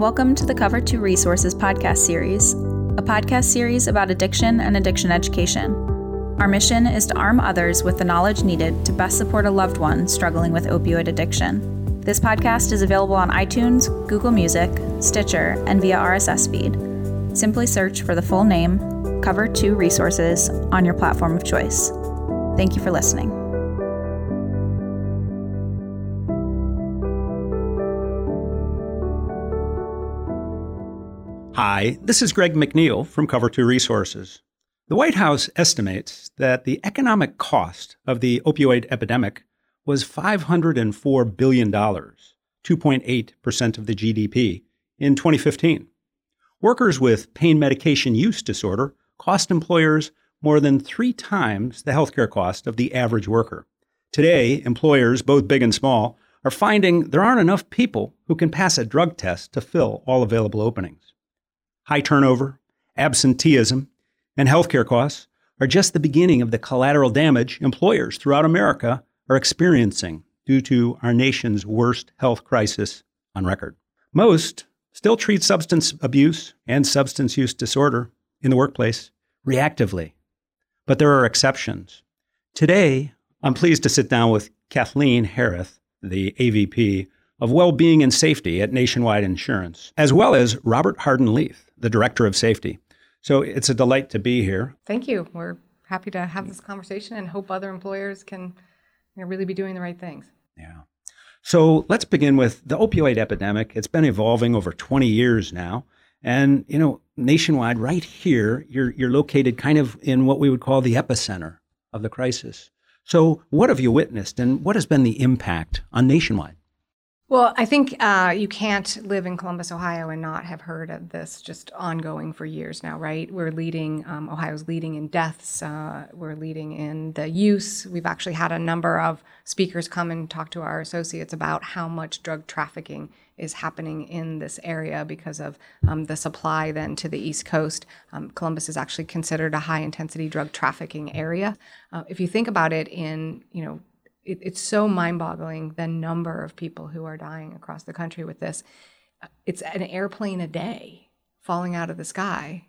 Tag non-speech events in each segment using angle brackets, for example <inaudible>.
Welcome to the Cover 2 Resources podcast series, a podcast series about addiction and addiction education. Our mission is to arm others with the knowledge needed to best support a loved one struggling with opioid addiction. This podcast is available on iTunes, Google Music, Stitcher, and via RSS feed. Simply search for the full name, Cover 2 Resources, on your platform of choice. Thank you for listening. Hi, this is Greg McNeil from Cover 2 Resources. The White House estimates that the economic cost of the opioid epidemic was $504 billion, 2.8% of the GDP, in 2015. Workers with pain medication use disorder cost employers more than three times the healthcare cost of the average worker. Today, employers, both big and small, are finding there aren't enough people who can pass a drug test to fill all available openings. High turnover, absenteeism, and healthcare costs are just the beginning of the collateral damage employers throughout America are experiencing due to our nation's worst health crisis on record. Most still treat substance abuse and substance use disorder in the workplace reactively, but there are exceptions. Today, I'm pleased to sit down with Kathleen Harith, the AVP of Well-Being and Safety at Nationwide Insurance, as well as Robert Hardin Leith, the Director of Safety. So it's a delight to be here. Thank you. We're happy to have this conversation and hope other employers can you know, really be doing the right things. Yeah. So let's begin with the opioid epidemic. It's been evolving over 20 years now. And, you know, nationwide, right here, you're, you're located kind of in what we would call the epicenter of the crisis. So, what have you witnessed and what has been the impact on nationwide? Well, I think uh, you can't live in Columbus, Ohio, and not have heard of this just ongoing for years now, right? We're leading, um, Ohio's leading in deaths. Uh, we're leading in the use. We've actually had a number of speakers come and talk to our associates about how much drug trafficking is happening in this area because of um, the supply then to the East Coast. Um, Columbus is actually considered a high intensity drug trafficking area. Uh, if you think about it in, you know, it, it's so mind-boggling the number of people who are dying across the country with this. It's an airplane a day falling out of the sky.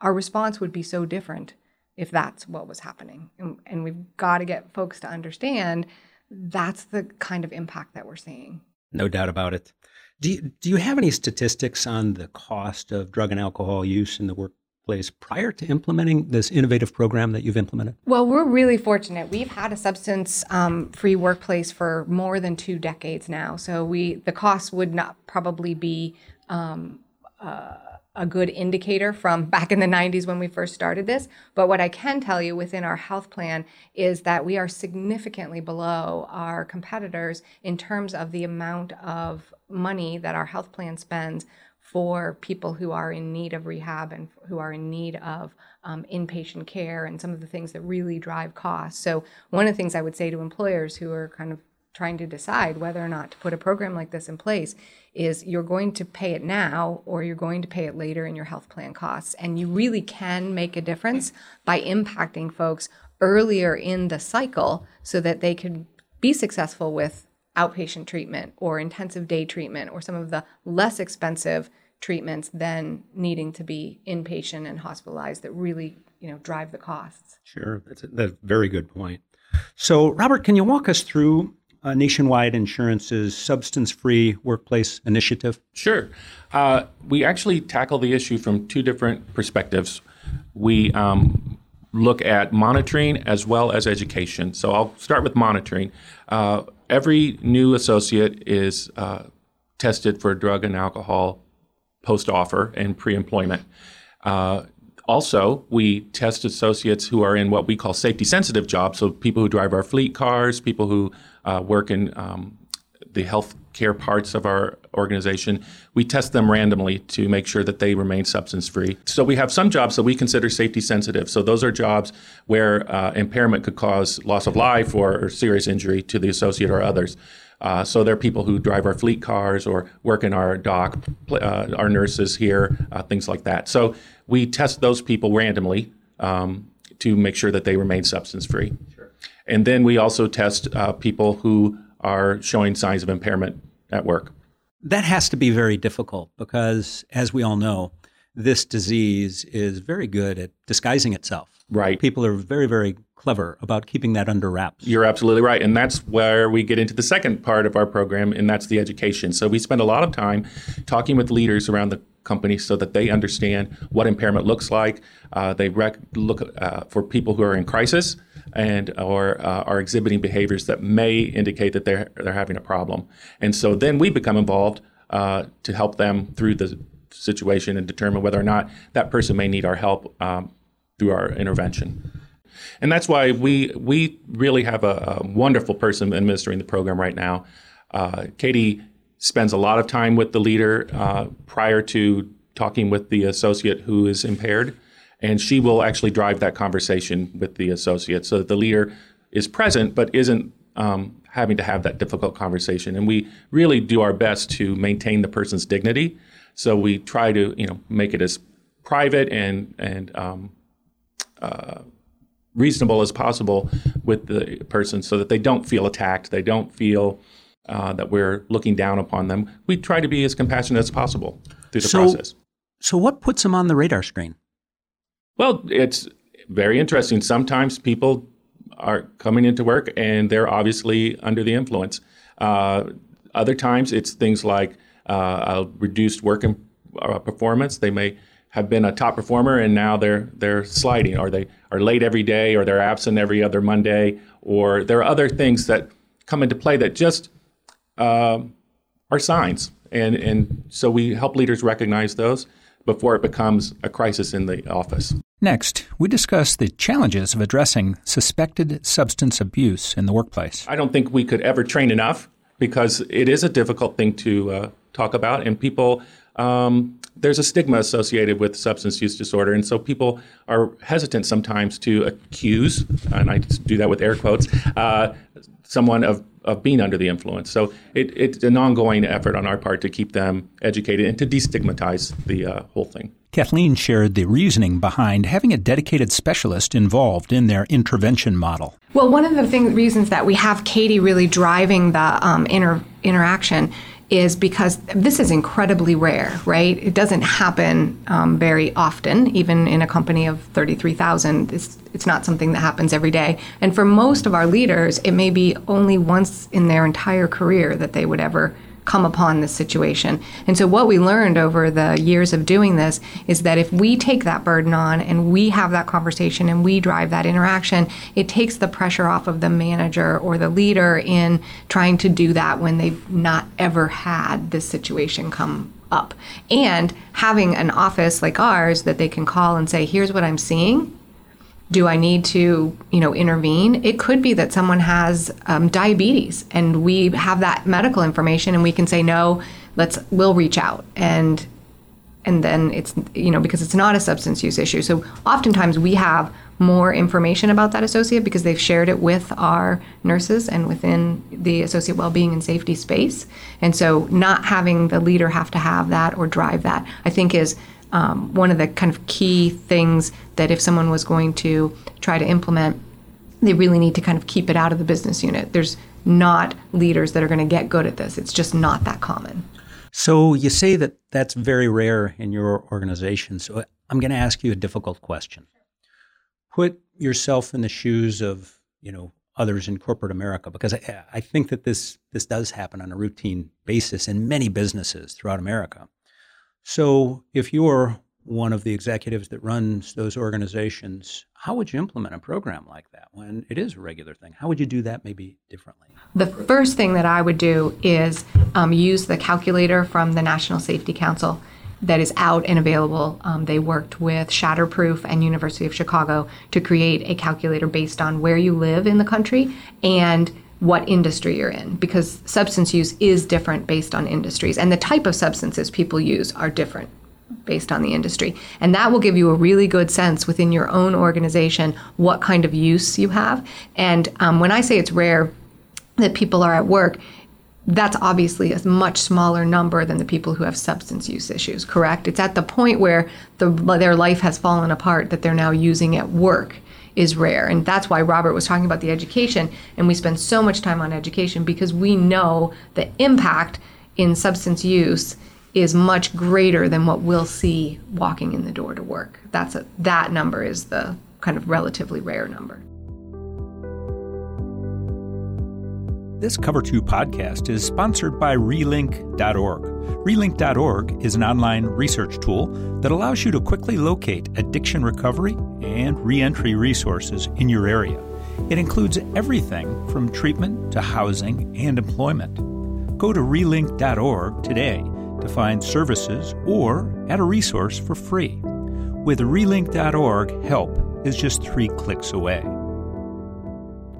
Our response would be so different if that's what was happening. And, and we've got to get folks to understand that's the kind of impact that we're seeing. No doubt about it. Do you, do you have any statistics on the cost of drug and alcohol use in the work, place prior to implementing this innovative program that you've implemented? Well, we're really fortunate. We've had a substance-free um, workplace for more than two decades now. So we the cost would not probably be um, uh, a good indicator from back in the 90s when we first started this. But what I can tell you within our health plan is that we are significantly below our competitors in terms of the amount of money that our health plan spends for people who are in need of rehab and who are in need of um, inpatient care and some of the things that really drive costs. So, one of the things I would say to employers who are kind of trying to decide whether or not to put a program like this in place is you're going to pay it now or you're going to pay it later in your health plan costs. And you really can make a difference by impacting folks earlier in the cycle so that they can be successful with outpatient treatment or intensive day treatment or some of the less expensive treatments than needing to be inpatient and hospitalized that really you know drive the costs. Sure, that's a, that's a very good point. So, Robert, can you walk us through uh, Nationwide Insurance's substance-free workplace initiative? Sure. Uh, we actually tackle the issue from two different perspectives. We um, look at monitoring as well as education. So I'll start with monitoring. Uh, every new associate is uh, tested for drug and alcohol post offer and pre employment. Uh, also, we test associates who are in what we call safety sensitive jobs. So, people who drive our fleet cars, people who uh, work in um, the health care parts of our organization, we test them randomly to make sure that they remain substance free. So we have some jobs that we consider safety sensitive. So those are jobs where uh, impairment could cause loss of life or, or serious injury to the associate or others. Uh, so there are people who drive our fleet cars or work in our dock, uh, our nurses here, uh, things like that. So we test those people randomly um, to make sure that they remain substance free. Sure. And then we also test uh, people who are showing signs of impairment at work. That has to be very difficult because, as we all know, this disease is very good at disguising itself. Right. People are very, very clever about keeping that under wraps. You're absolutely right. And that's where we get into the second part of our program, and that's the education. So we spend a lot of time talking with leaders around the company so that they understand what impairment looks like. Uh, they rec- look uh, for people who are in crisis and or uh, are exhibiting behaviors that may indicate that they're they're having a problem. And so then we become involved uh, to help them through the situation and determine whether or not that person may need our help um, through our intervention. And that's why we we really have a, a wonderful person administering the program right now. Uh, Katie spends a lot of time with the leader uh, prior to talking with the associate who is impaired, and she will actually drive that conversation with the associate so that the leader is present but isn't um, having to have that difficult conversation. And we really do our best to maintain the person's dignity. So we try to you know make it as private and and um, uh, reasonable as possible with the person so that they don't feel attacked, they don't feel uh, that we're looking down upon them. We try to be as compassionate as possible through the So- process. So, what puts them on the radar screen? Well, it's very interesting. Sometimes people are coming into work and they're obviously under the influence. Uh, other times it's things like uh, reduced work uh, performance. They may have been a top performer and now they're they're sliding, or they are late every day, or they're absent every other Monday, or there are other things that come into play that just um are signs. And and so we help leaders recognize those before it becomes a crisis in the office. Next, we discuss the challenges of addressing suspected substance abuse in the workplace. I don't think we could ever train enough because it is a difficult thing to uh, talk about, and people. Um, there's a stigma associated with substance use disorder, and so people are hesitant sometimes to accuse, and I do that with air quotes, uh, someone of, of being under the influence. So it, it's an ongoing effort on our part to keep them educated and to destigmatize the uh, whole thing. Kathleen shared the reasoning behind having a dedicated specialist involved in their intervention model. Well, one of the thing, reasons that we have Katie really driving the um, inter, interaction is because this is incredibly rare, right? It doesn't happen um, very often, even in a company of 33,000. It's, it's not something that happens every day. And for most of our leaders, it may be only once in their entire career that they would ever come upon this situation. And so, what we learned over the years of doing this is that if we take that burden on and we have that conversation and we drive that interaction, it takes the pressure off of the manager or the leader in trying to do that when they've not ever had this situation come up. And having an office like ours that they can call and say, here's what I'm seeing do I need to, you know, intervene? It could be that someone has um, diabetes, and we have that medical information, and we can say no. Let's we'll reach out, and and then it's you know because it's not a substance use issue. So oftentimes we have more information about that associate because they've shared it with our nurses and within the associate well-being and safety space. And so not having the leader have to have that or drive that, I think is um, one of the kind of key things that if someone was going to try to implement, they really need to kind of keep it out of the business unit. There's not leaders that are going to get good at this. It's just not that common. So, you say that that's very rare in your organization. So, I'm going to ask you a difficult question. Put yourself in the shoes of, you know, others in corporate America, because I, I think that this this does happen on a routine basis in many businesses throughout America. So, if you're one of the executives that runs those organizations, how would you implement a program like that when it is a regular thing? How would you do that maybe differently? The first thing that I would do is um, use the calculator from the National Safety Council that is out and available. Um, they worked with Shatterproof and University of Chicago to create a calculator based on where you live in the country and what industry you're in because substance use is different based on industries and the type of substances people use are different based on the industry. And that will give you a really good sense within your own organization what kind of use you have. And um, when I say it's rare that people are at work, that's obviously a much smaller number than the people who have substance use issues, correct? It's at the point where the, their life has fallen apart that they're now using at work is rare. And that's why Robert was talking about the education. And we spend so much time on education because we know the impact in substance use is much greater than what we'll see walking in the door to work. That's a, that number is the kind of relatively rare number. This Cover 2 podcast is sponsored by Relink.org. Relink.org is an online research tool that allows you to quickly locate addiction recovery and reentry resources in your area. It includes everything from treatment to housing and employment. Go to relink.org today to find services or add a resource for free. With relink.org, help is just three clicks away.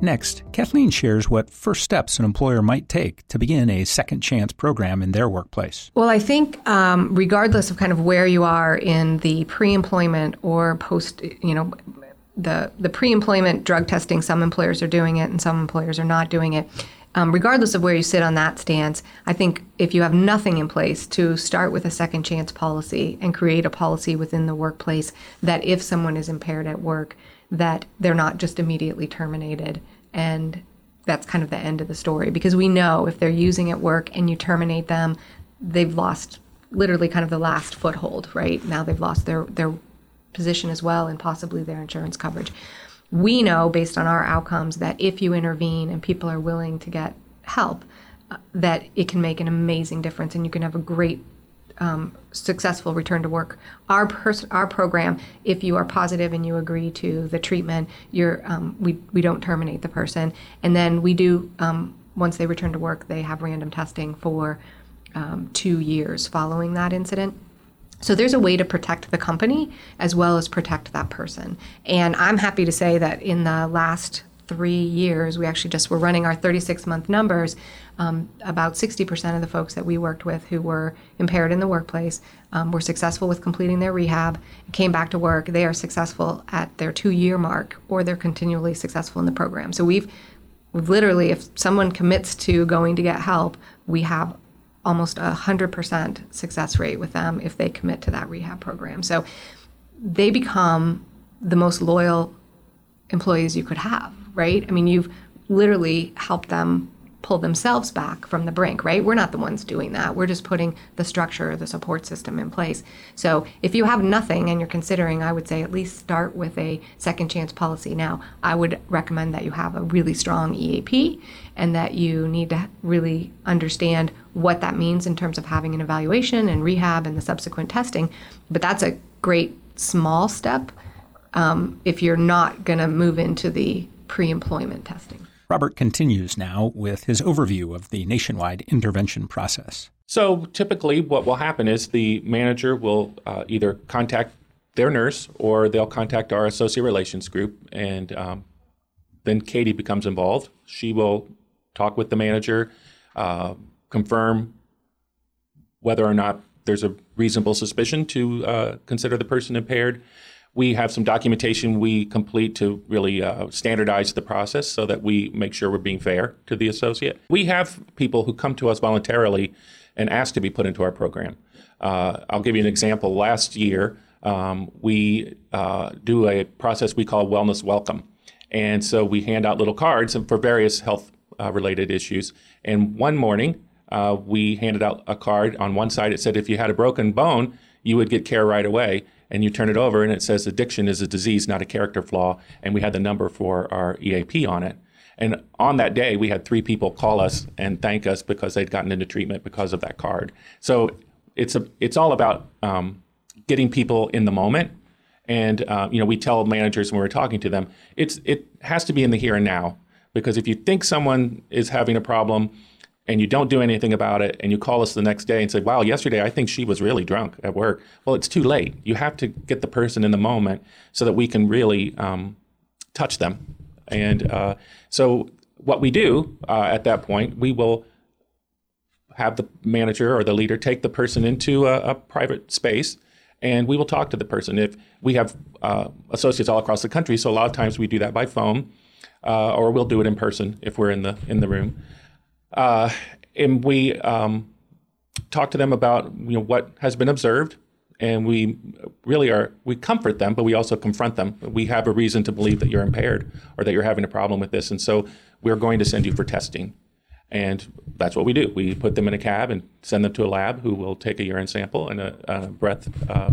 Next, Kathleen shares what first steps an employer might take to begin a second chance program in their workplace. Well, I think um, regardless of kind of where you are in the pre-employment or post, you know, the the pre-employment drug testing, some employers are doing it and some employers are not doing it. Um, regardless of where you sit on that stance, I think if you have nothing in place to start with a second chance policy and create a policy within the workplace that if someone is impaired at work, that they're not just immediately terminated and that's kind of the end of the story. Because we know if they're using at work and you terminate them they've lost literally kind of the last foothold right? Now they've lost their their position as well and possibly their insurance coverage. We know based on our outcomes that if you intervene and people are willing to get help uh, that it can make an amazing difference and you can have a great um, successful return to work. Our pers- our program, if you are positive and you agree to the treatment, you're um, we we don't terminate the person, and then we do um, once they return to work, they have random testing for um, two years following that incident. So there's a way to protect the company as well as protect that person. And I'm happy to say that in the last three years, we actually just were running our 36 month numbers. Um, about 60% of the folks that we worked with who were impaired in the workplace um, were successful with completing their rehab, came back to work. They are successful at their two year mark, or they're continually successful in the program. So we've, literally, if someone commits to going to get help, we have almost a 100% success rate with them if they commit to that rehab program. So they become the most loyal employees you could have right? I mean, you've literally helped them pull themselves back from the brink, right? We're not the ones doing that. We're just putting the structure, the support system in place. So if you have nothing and you're considering, I would say at least start with a second chance policy. Now, I would recommend that you have a really strong EAP and that you need to really understand what that means in terms of having an evaluation and rehab and the subsequent testing. But that's a great small step um, if you're not going to move into the pre employment testing. Robert continues now with his overview of the nationwide intervention process. So typically, what will happen is the manager will uh, either contact their nurse or they'll contact our associate relations group, and um, then Katie becomes involved. She will talk with the manager, uh, confirm whether or not there's a reasonable suspicion to uh, consider the person impaired. We have some documentation we complete to really uh, standardize the process so that we make sure we're being fair to the associate. We have people who come to us voluntarily and ask to be put into our program. Uh, I'll give you an example. Last year, um, we uh, do a process we call Wellness Welcome. And so we hand out little cards for various health uh, related issues. And one morning, uh, we handed out a card. On one side, it said if you had a broken bone, you would get care right away and you turn it over and it says addiction is a disease, not a character flaw. And we had the number for our EAP on it. And on that day, we had three people call us and thank us because they'd gotten into treatment because of that card. So it's a it's all about um, getting people in the moment. And uh, you know, we tell managers when we're talking to them, it's it has to be in the here and now because if you think someone is having a problem and you don't do anything about it and you call us the next day and say wow yesterday i think she was really drunk at work. Well it's too late. You have to get the person in the moment so that we can really um, touch them. And uh, so what we do uh, at that point we will have the manager or the leader take the person into a, a private space and we will talk to the person. If we have uh, associates all across the country so a lot of times we do that by phone uh, or we'll do it in person if we're in the in the room uh, and we um, talk to them about you know what has been observed, and we really are we comfort them, but we also confront them. We have a reason to believe that you're impaired or that you're having a problem with this, and so we're going to send you for testing. And that's what we do. We put them in a cab and send them to a lab who will take a urine sample and a, a breath uh,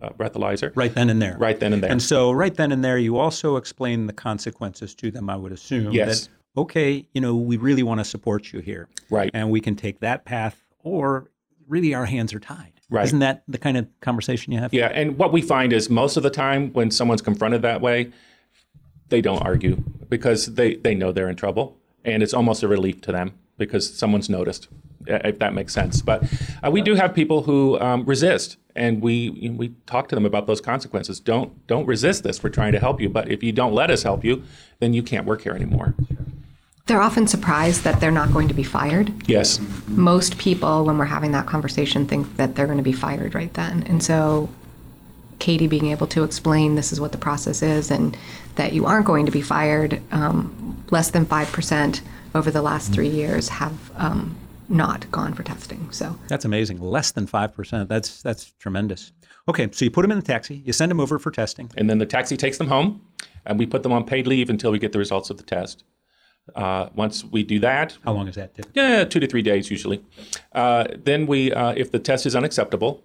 a breathalyzer. Right then and there. Right then and there. And so, right then and there, you also explain the consequences to them, I would assume. Yes. That, okay, you know, we really want to support you here. Right. And we can take that path, or really our hands are tied. Right. Isn't that the kind of conversation you have? Yeah, and what we find is most of the time when someone's confronted that way, they don't argue because they, they know they're in trouble. And it's almost a relief to them because someone's noticed, if that makes sense. But uh, we do have people who um, resist, and we you know, we talk to them about those consequences. Don't don't resist this. We're trying to help you, but if you don't let us help you, then you can't work here anymore. They're often surprised that they're not going to be fired. Yes. Most people, when we're having that conversation, think that they're going to be fired right then. And so, Katie being able to explain this is what the process is and that you aren't going to be fired, um, less than 5% over the last three years have um, not gone for testing. So That's amazing. Less than 5%. That's that's tremendous. Okay, so you put them in the taxi, you send them over for testing. And then the taxi takes them home, and we put them on paid leave until we get the results of the test. Uh, once we do that, How long is that? Typically? yeah, two to three days usually. Uh, then we, uh, if the test is unacceptable,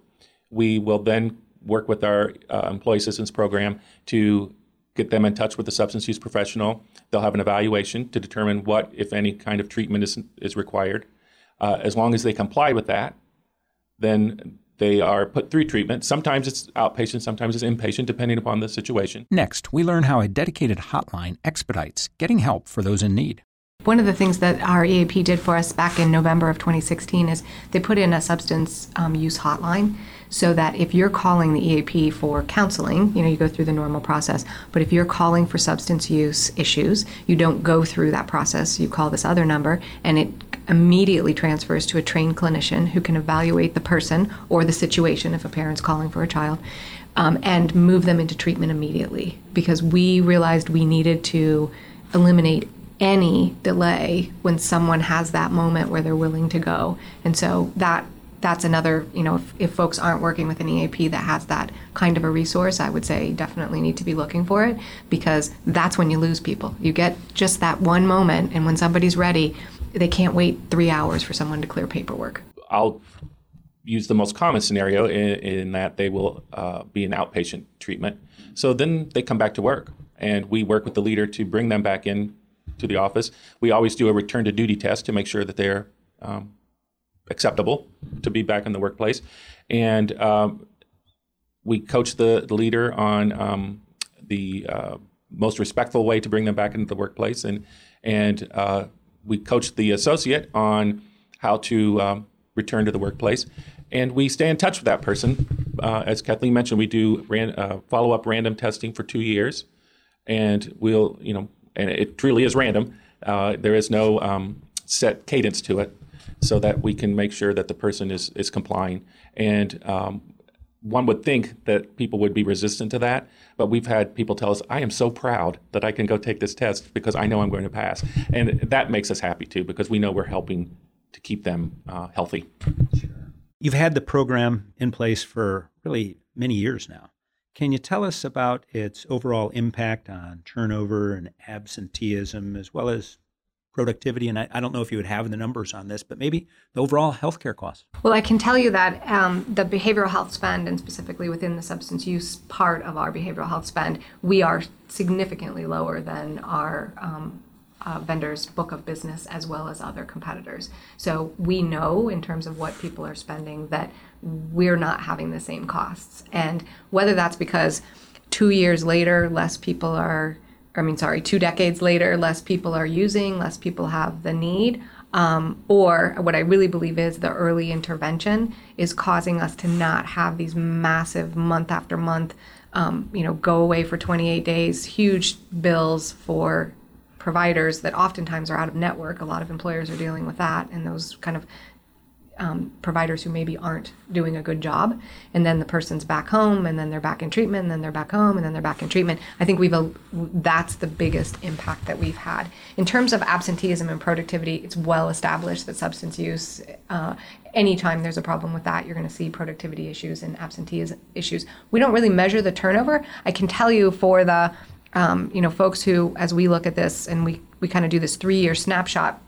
we will then work with our uh, employee assistance program to get them in touch with the substance use professional. They'll have an evaluation to determine what, if any, kind of treatment is is required. Uh, as long as they comply with that, then they are put through treatment. Sometimes it's outpatient, sometimes it's inpatient, depending upon the situation. Next, we learn how a dedicated hotline expedites getting help for those in need. One of the things that our EAP did for us back in November of 2016 is they put in a substance um, use hotline so that if you're calling the EAP for counseling, you know, you go through the normal process, but if you're calling for substance use issues, you don't go through that process. You call this other number and it immediately transfers to a trained clinician who can evaluate the person or the situation if a parent's calling for a child um, and move them into treatment immediately because we realized we needed to eliminate any delay when someone has that moment where they're willing to go. And so that that's another, you know, if, if folks aren't working with an EAP that has that kind of a resource, I would say definitely need to be looking for it because that's when you lose people. You get just that one moment, and when somebody's ready, they can't wait three hours for someone to clear paperwork. I'll use the most common scenario in, in that they will uh, be an outpatient treatment. So then they come back to work, and we work with the leader to bring them back in to the office. We always do a return to duty test to make sure that they're um, acceptable to be back in the workplace, and um, we coach the, the leader on um, the uh, most respectful way to bring them back into the workplace, and and uh, we coach the associate on how to um, return to the workplace, and we stay in touch with that person. Uh, as Kathleen mentioned, we do ran, uh, follow up random testing for two years, and we'll you know, and it truly is random. Uh, there is no um, set cadence to it, so that we can make sure that the person is is complying. And um, one would think that people would be resistant to that, but we've had people tell us, "I am so proud that I can go take this test because I know I'm going to pass," and that makes us happy too because we know we're helping to keep them uh, healthy. You've had the program in place for really many years now. Can you tell us about its overall impact on turnover and absenteeism, as well as productivity? And I, I don't know if you would have the numbers on this, but maybe the overall healthcare costs. Well, I can tell you that um, the behavioral health spend, and specifically within the substance use part of our behavioral health spend, we are significantly lower than our um, uh, vendors' book of business as well as other competitors. So we know in terms of what people are spending that we're not having the same costs. And whether that's because two years later, less people are, I mean, sorry, two decades later, less people are using, less people have the need. Um, or what I really believe is the early intervention is causing us to not have these massive month after month, um, you know, go away for 28 days, huge bills for providers that oftentimes are out of network. A lot of employers are dealing with that and those kind of um, providers who maybe aren't doing a good job. And then the person's back home and then they're back in treatment and then they're back home and then they're back in treatment. I think we've, a, that's the biggest impact that we've had. In terms of absenteeism and productivity, it's well established that substance use, uh, anytime there's a problem with that, you're going to see productivity issues and absenteeism issues. We don't really measure the turnover. I can tell you for the um, you know, folks who, as we look at this and we, we kind of do this three year snapshot,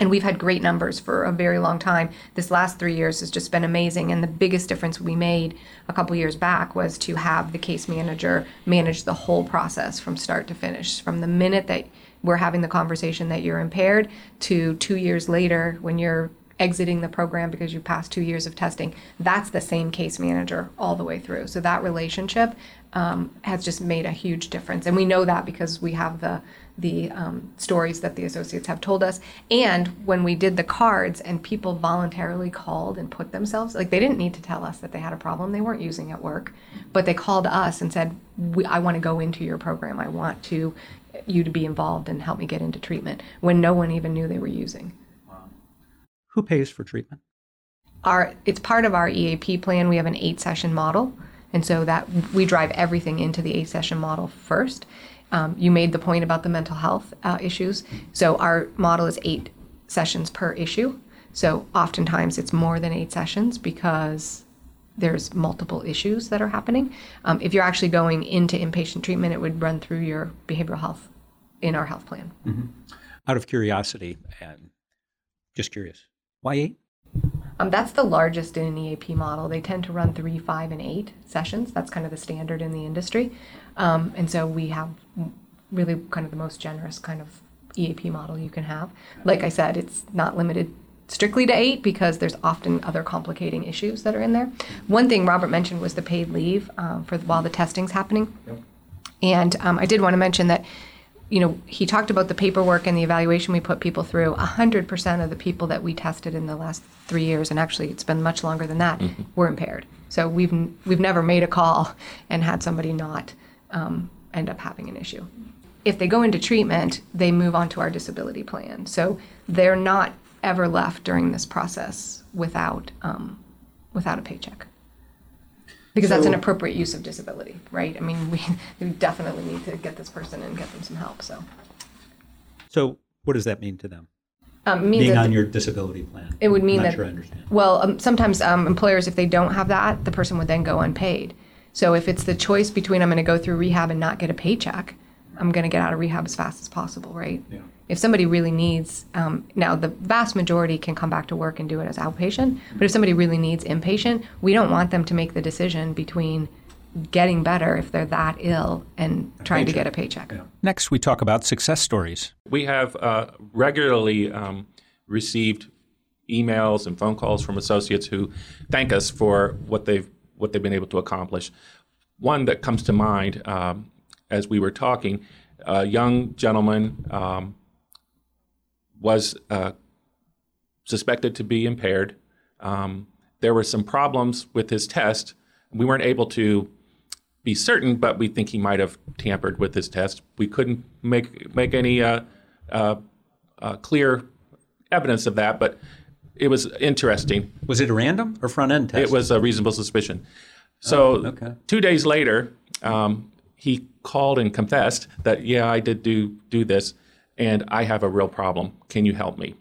and we've had great numbers for a very long time. This last three years has just been amazing. And the biggest difference we made a couple years back was to have the case manager manage the whole process from start to finish, from the minute that we're having the conversation that you're impaired to two years later when you're exiting the program because you passed two years of testing. That's the same case manager all the way through. So that relationship um, has just made a huge difference, and we know that because we have the the um, stories that the associates have told us. And when we did the cards and people voluntarily called and put themselves, like they didn't need to tell us that they had a problem, they weren't using at work, but they called us and said, I want to go into your program. I want to you to be involved and help me get into treatment when no one even knew they were using. Who pays for treatment? Our, it's part of our EAP plan. We have an eight session model. And so that we drive everything into the eight session model first. Um, you made the point about the mental health uh, issues. So our model is eight sessions per issue. So oftentimes it's more than eight sessions because there's multiple issues that are happening. Um, if you're actually going into inpatient treatment, it would run through your behavioral health in our health plan. Mm-hmm. Out of curiosity, and just curious, why eight? Um, that's the largest in an EAP model. They tend to run three, five, and eight sessions. That's kind of the standard in the industry. Um, and so we have really kind of the most generous kind of EAP model you can have. Like I said, it's not limited strictly to eight because there's often other complicating issues that are in there. One thing Robert mentioned was the paid leave um, for while the testing's happening. Yep. And um, I did want to mention that you know, he talked about the paperwork and the evaluation we put people through. 100% of the people that we tested in the last three years, and actually it's been much longer than that, mm-hmm. were impaired. So we've, we've never made a call and had somebody not um, end up having an issue. If they go into treatment, they move on to our disability plan. So they're not ever left during this process without, um, without a paycheck because so, that's an appropriate use of disability, right? I mean, we, <laughs> we definitely need to get this person and get them some help. So, so what does that mean to them? Um, Being on your disability plan. It would mean that. Sure I understand. Well, um, sometimes um, employers, if they don't have that, the person would then go unpaid. So if it's the choice between I'm going to go through rehab and not get a paycheck, I'm going to get out of rehab as fast as possible, right? Yeah if somebody really needs, um, now the vast majority can come back to work and do it as outpatient, but if somebody really needs inpatient, we don't want them to make the decision between getting better if they're that ill and trying to get a paycheck. Yeah. Next, we talk about success stories. We have uh, regularly um, received emails and phone calls from associates who thank us for what they've what they've been able to accomplish. One that comes to mind um, as we were talking, a young gentleman um, was uh, suspected to be impaired. Um, there were some problems with his test. We weren't able to be certain, but we think he might have tampered with his test. We couldn't make make any uh, uh, uh clear evidence of that, but it was interesting. Was it a random or front end test? It was a reasonable suspicion. So oh, okay. two days later, um, he called and confessed that yeah, I did do do this and I have a real problem. Can you help me?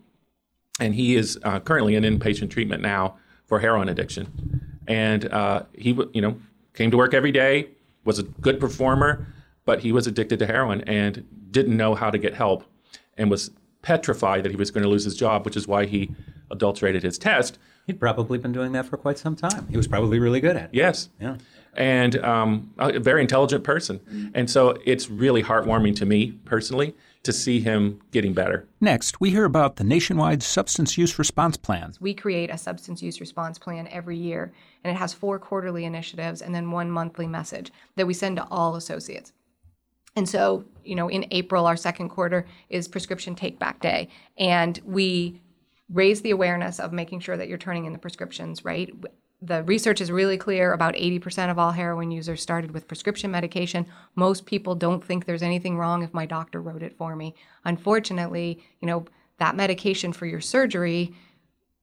And he is uh, currently in inpatient treatment now for heroin addiction. And uh, he, you know, came to work every day, was a good performer, but he was addicted to heroin and didn't know how to get help, and was petrified that he was going to lose his job, which is why he adulterated his test. He'd probably been doing that for quite some time. He was probably really good at it. Yes. Yeah. And um, a very intelligent person. And so it's really heartwarming to me personally to see him getting better. Next, we hear about the nationwide substance use response plan. We create a substance use response plan every year, and it has four quarterly initiatives and then one monthly message that we send to all associates. And so, you know, in April, our second quarter is prescription take back day. And we raise the awareness of making sure that you're turning in the prescriptions, right? the research is really clear about 80% of all heroin users started with prescription medication. Most people don't think there's anything wrong if my doctor wrote it for me. Unfortunately you know that medication for your surgery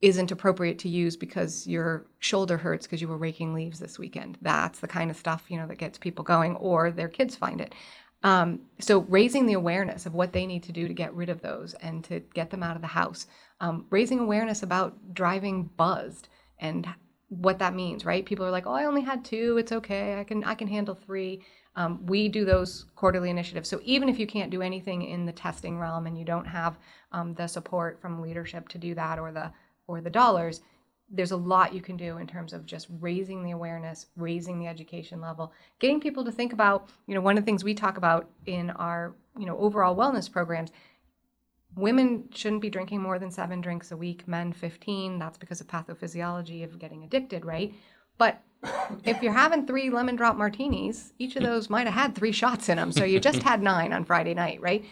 isn't appropriate to use because your shoulder hurts because you were raking leaves this weekend. That's the kind of stuff you know that gets people going or their kids find it um, so raising the awareness of what they need to do to get rid of those and to get them out of the house um, raising awareness about driving buzzed and what that means, right? People are like, "Oh, I only had two. It's okay. I can I can handle three. Um, we do those quarterly initiatives. So even if you can't do anything in the testing realm and you don't have um, the support from leadership to do that or the or the dollars, there's a lot you can do in terms of just raising the awareness, raising the education level, getting people to think about, you know, one of the things we talk about in our, you know, overall wellness programs, women shouldn't be drinking more than 7 drinks a week, men 15, that's because of pathophysiology of getting addicted, right? But if you're having 3 lemon drop martinis, each of those might have had 3 shots in them, so you just had 9 on Friday night, right?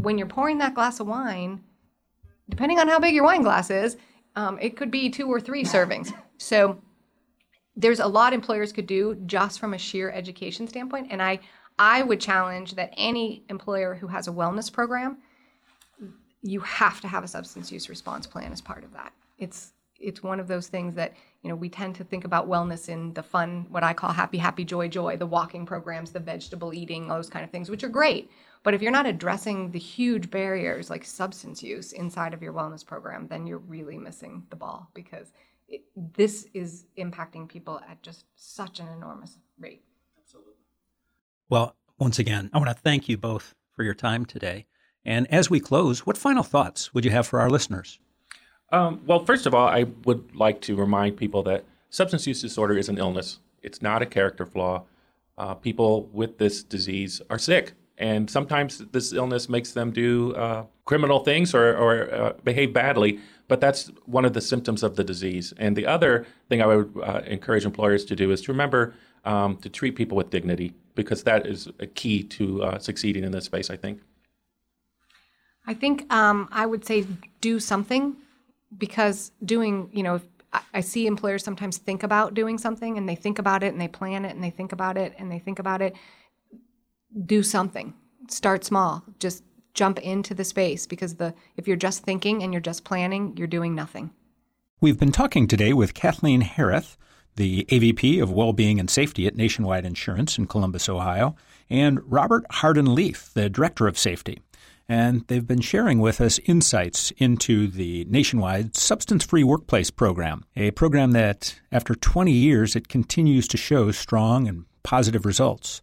When you're pouring that glass of wine, depending on how big your wine glass is, um, it could be two or three servings. So there's a lot employers could do just from a sheer education standpoint. And I, I would challenge that any employer who has a wellness program, you have to have a substance use response plan as part of that. It's it's one of those things that you know we tend to think about wellness in the fun what i call happy happy joy joy the walking programs the vegetable eating those kind of things which are great but if you're not addressing the huge barriers like substance use inside of your wellness program, then you're really missing the ball because it, this is impacting people at just such an enormous rate. Absolutely. Well, once again, I want to thank you both for your time today. And as we close, what final thoughts would you have for our listeners? Um, well, first of all, I would like to remind people that substance use disorder is an illness. It's not a character flaw. Uh, people with this disease are sick and sometimes this illness makes them do uh, criminal things or, or uh, behave badly but that's one of the symptoms of the disease. And the other thing i would uh, encourage employers to do is to remember um, to treat people with dignity because that is a key to uh, succeeding in this space i think. I think um, i would say do something because doing you know I see employers sometimes think about doing something and they think about it and they plan it and they think about it and they think about it do something. Start small. Just jump into the space because the if you're just thinking and you're just planning, you're doing nothing. We've been talking today with Kathleen Hareth, the AVP of Wellbeing and Safety at Nationwide Insurance in Columbus, Ohio, and Robert Hardin Leaf, the Director of Safety. And they've been sharing with us insights into the nationwide substance free workplace program, a program that, after 20 years, it continues to show strong and positive results.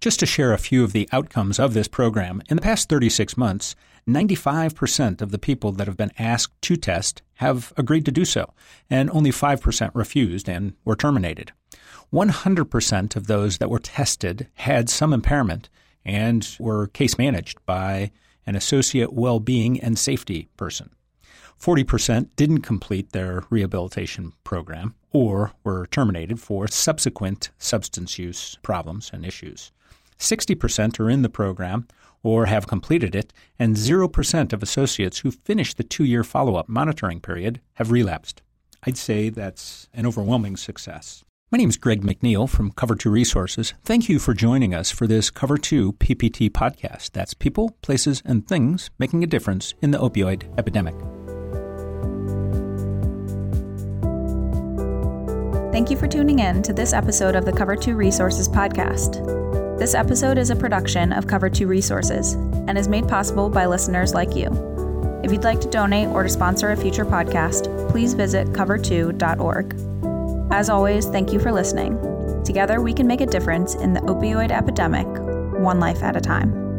Just to share a few of the outcomes of this program, in the past 36 months, 95% of the people that have been asked to test have agreed to do so, and only 5% refused and were terminated. 100% of those that were tested had some impairment and were case managed by an associate well-being and safety person. 40% didn't complete their rehabilitation program or were terminated for subsequent substance use problems and issues. 60% are in the program or have completed it, and 0% of associates who finish the two year follow up monitoring period have relapsed. I'd say that's an overwhelming success. My name is Greg McNeil from Cover 2 Resources. Thank you for joining us for this Cover 2 PPT podcast. That's people, places, and things making a difference in the opioid epidemic. Thank you for tuning in to this episode of the Cover 2 Resources podcast. This episode is a production of Cover 2 Resources and is made possible by listeners like you. If you'd like to donate or to sponsor a future podcast, please visit cover2.org. As always, thank you for listening. Together, we can make a difference in the opioid epidemic, one life at a time.